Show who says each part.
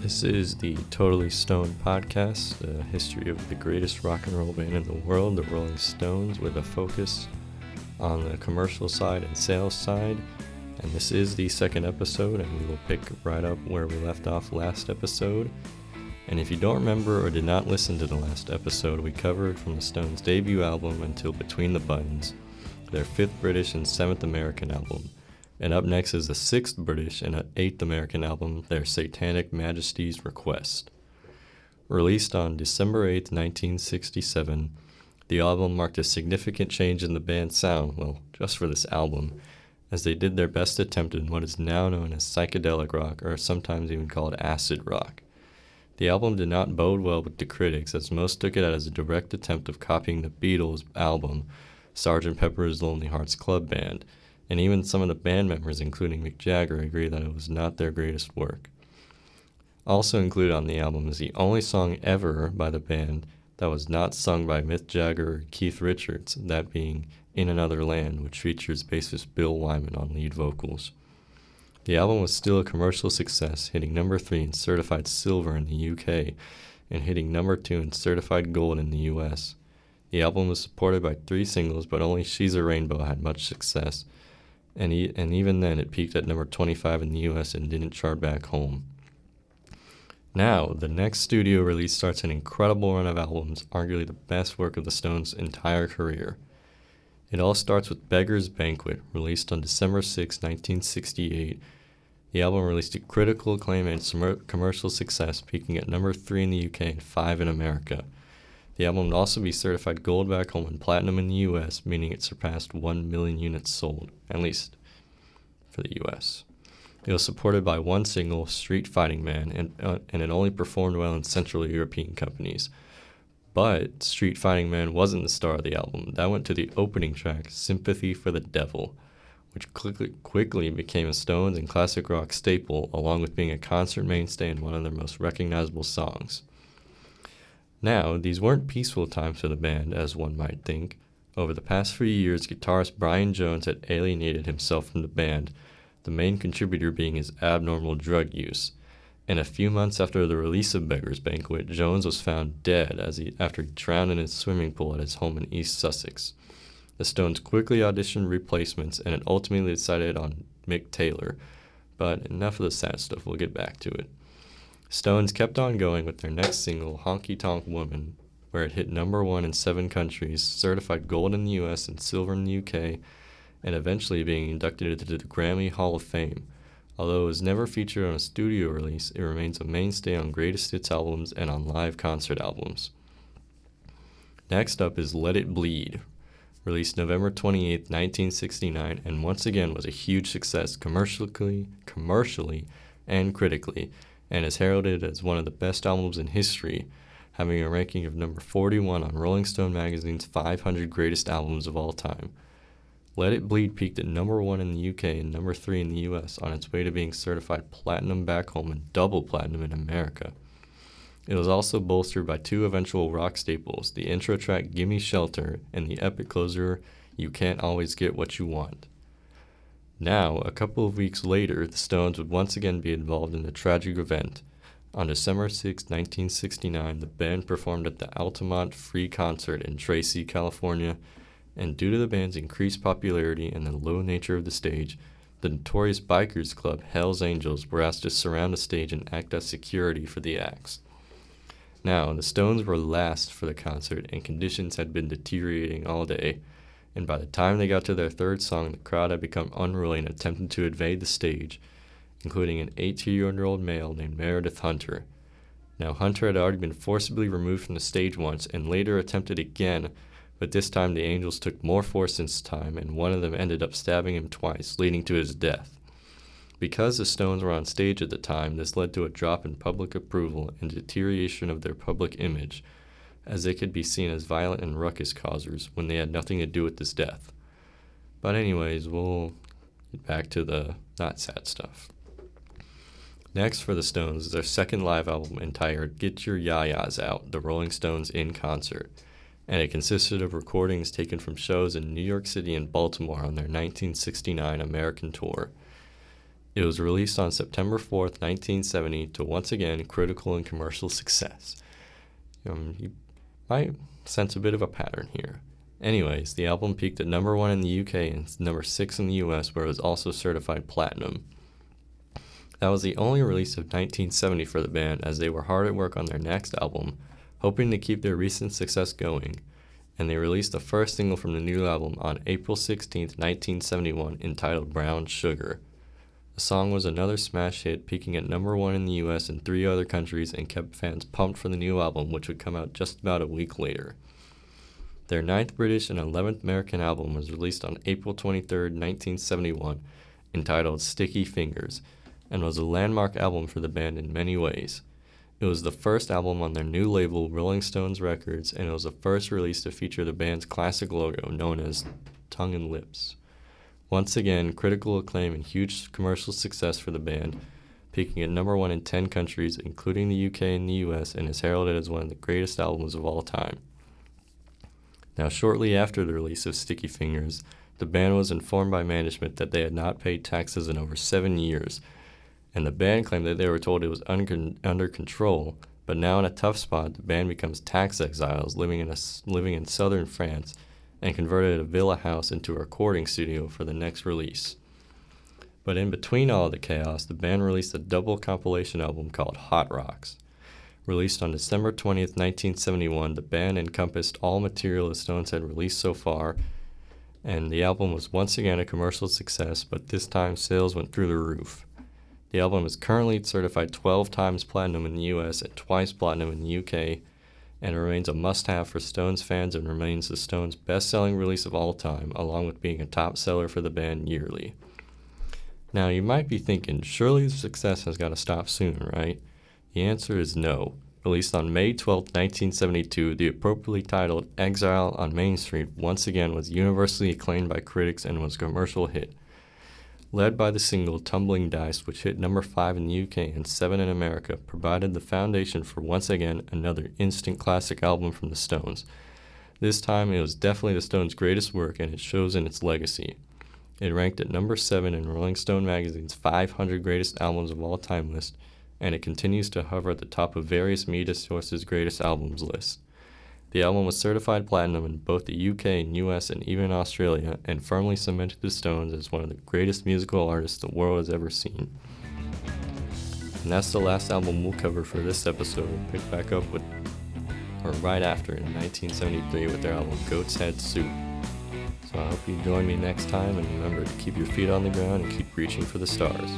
Speaker 1: This is the Totally Stoned podcast, the history of the greatest rock and roll band in the world, the Rolling Stones, with a focus on the commercial side and sales side. And this is the second episode, and we will pick right up where we left off last episode. And if you don't remember or did not listen to the last episode, we covered from the Stones' debut album until Between the Buttons, their fifth British and seventh American album. And up next is the sixth British and eighth American album, Their Satanic Majesties Request. Released on December 8, 1967, the album marked a significant change in the band's sound, well, just for this album, as they did their best attempt in what is now known as psychedelic rock, or sometimes even called acid rock. The album did not bode well with the critics, as most took it as a direct attempt of copying the Beatles' album, Sgt. Pepper's Lonely Hearts Club Band, and even some of the band members, including Mick Jagger, agree that it was not their greatest work. Also included on the album is the only song ever by the band that was not sung by Mick Jagger or Keith Richards, that being In Another Land, which features bassist Bill Wyman on lead vocals. The album was still a commercial success, hitting number 3 in certified silver in the UK and hitting number 2 in certified gold in the US. The album was supported by three singles, but only She's a Rainbow had much success, and, e- and even then it peaked at number 25 in the US and didn't chart back home. Now, the next studio release starts an incredible run of albums, arguably the best work of the Stones' entire career. It all starts with Beggars Banquet, released on December 6, 1968. The album released to critical acclaim and commercial success, peaking at number 3 in the UK and 5 in America. The album would also be certified gold back home and platinum in the US, meaning it surpassed 1 million units sold, at least for the US. It was supported by one single, Street Fighting Man, and, uh, and it only performed well in Central European companies. But Street Fighting Man wasn't the star of the album. That went to the opening track, Sympathy for the Devil, which quickly, quickly became a Stones and classic rock staple, along with being a concert mainstay and one of their most recognizable songs. Now, these weren't peaceful times for the band, as one might think. Over the past few years, guitarist Brian Jones had alienated himself from the band, the main contributor being his abnormal drug use. And a few months after the release of Beggars Banquet, Jones was found dead as he, after he drowned in his swimming pool at his home in East Sussex. The Stones quickly auditioned replacements and it ultimately decided on Mick Taylor. But enough of the sad stuff, we'll get back to it. Stones kept on going with their next single, Honky Tonk Woman, where it hit number one in seven countries, certified gold in the US and silver in the UK, and eventually being inducted into the Grammy Hall of Fame. Although it was never featured on a studio release, it remains a mainstay on greatest hits albums and on live concert albums. Next up is Let It Bleed, released November 28, 1969, and once again was a huge success commercially, commercially and critically and is heralded as one of the best albums in history, having a ranking of number 41 on Rolling Stone magazine's 500 greatest albums of all time. Let It Bleed peaked at number 1 in the UK and number 3 in the US on its way to being certified platinum back home and double platinum in America. It was also bolstered by two eventual rock staples the intro track Gimme Shelter and the epic closer You Can't Always Get What You Want. Now, a couple of weeks later, the Stones would once again be involved in a tragic event. On December 6, 1969, the band performed at the Altamont Free Concert in Tracy, California, and due to the band's increased popularity and the low nature of the stage, the notorious bikers club Hells Angels were asked to surround the stage and act as security for the acts. Now, the Stones were last for the concert, and conditions had been deteriorating all day and by the time they got to their third song, the crowd had become unruly and attempted to invade the stage, including an 18 year old male named Meredith Hunter. Now, Hunter had already been forcibly removed from the stage once and later attempted again, but this time the Angels took more force this time, and one of them ended up stabbing him twice, leading to his death. Because the Stones were on stage at the time, this led to a drop in public approval and deterioration of their public image as they could be seen as violent and ruckus causers when they had nothing to do with this death. But, anyways, we'll get back to the not sad stuff. Next for the Stones is their second live album entitled Get Your Ya-Ya's Out, The Rolling Stones in Concert, and it consisted of recordings taken from shows in New York City and Baltimore on their 1969 American tour. It was released on September 4th, 1970, to once again critical and commercial success. Um, you might sense a bit of a pattern here. Anyways, the album peaked at number one in the UK and number six in the US, where it was also certified platinum. That was the only release of 1970 for the band, as they were hard at work on their next album, hoping to keep their recent success going, and they released the first single from the new album on April 16, 1971, entitled Brown Sugar. The song was another smash hit, peaking at number one in the US and three other countries, and kept fans pumped for the new album, which would come out just about a week later. Their ninth British and 11th American album was released on April 23, 1971, entitled Sticky Fingers, and was a landmark album for the band in many ways. It was the first album on their new label, Rolling Stones Records, and it was the first release to feature the band's classic logo, known as Tongue and Lips. Once again, critical acclaim and huge commercial success for the band, peaking at number one in 10 countries, including the UK and the US, and is heralded as one of the greatest albums of all time. Now, shortly after the release of Sticky Fingers, the band was informed by management that they had not paid taxes in over seven years, and the band claimed that they were told it was un- under control. But now, in a tough spot, the band becomes tax exiles living in, a, living in southern France and converted a villa house into a recording studio for the next release. But in between all the chaos, the band released a double compilation album called Hot Rocks. Released on December 20th, 1971, the band encompassed all material the Stones had released so far, and the album was once again a commercial success, but this time sales went through the roof. The album is currently certified 12 times platinum in the US and twice platinum in the UK, and remains a must have for Stones fans and remains the Stones' best selling release of all time, along with being a top seller for the band yearly. Now, you might be thinking, surely the success has got to stop soon, right? The answer is no. Released on May 12, 1972, the appropriately titled Exile on Main Street once again was universally acclaimed by critics and was a commercial hit. Led by the single Tumbling Dice, which hit number 5 in the UK and 7 in America, provided the foundation for once again another instant classic album from the Stones. This time it was definitely the Stones' greatest work and it shows in its legacy. It ranked at number 7 in Rolling Stone magazine's 500 greatest albums of all time list and it continues to hover at the top of various media sources' greatest albums lists. The album was certified platinum in both the UK and US and even Australia, and firmly cemented the Stones as one of the greatest musical artists the world has ever seen. And that's the last album we'll cover for this episode. We'll pick back up with, or right after, in 1973 with their album Goats Head Soup. So I hope you join me next time, and remember to keep your feet on the ground and keep reaching for the stars.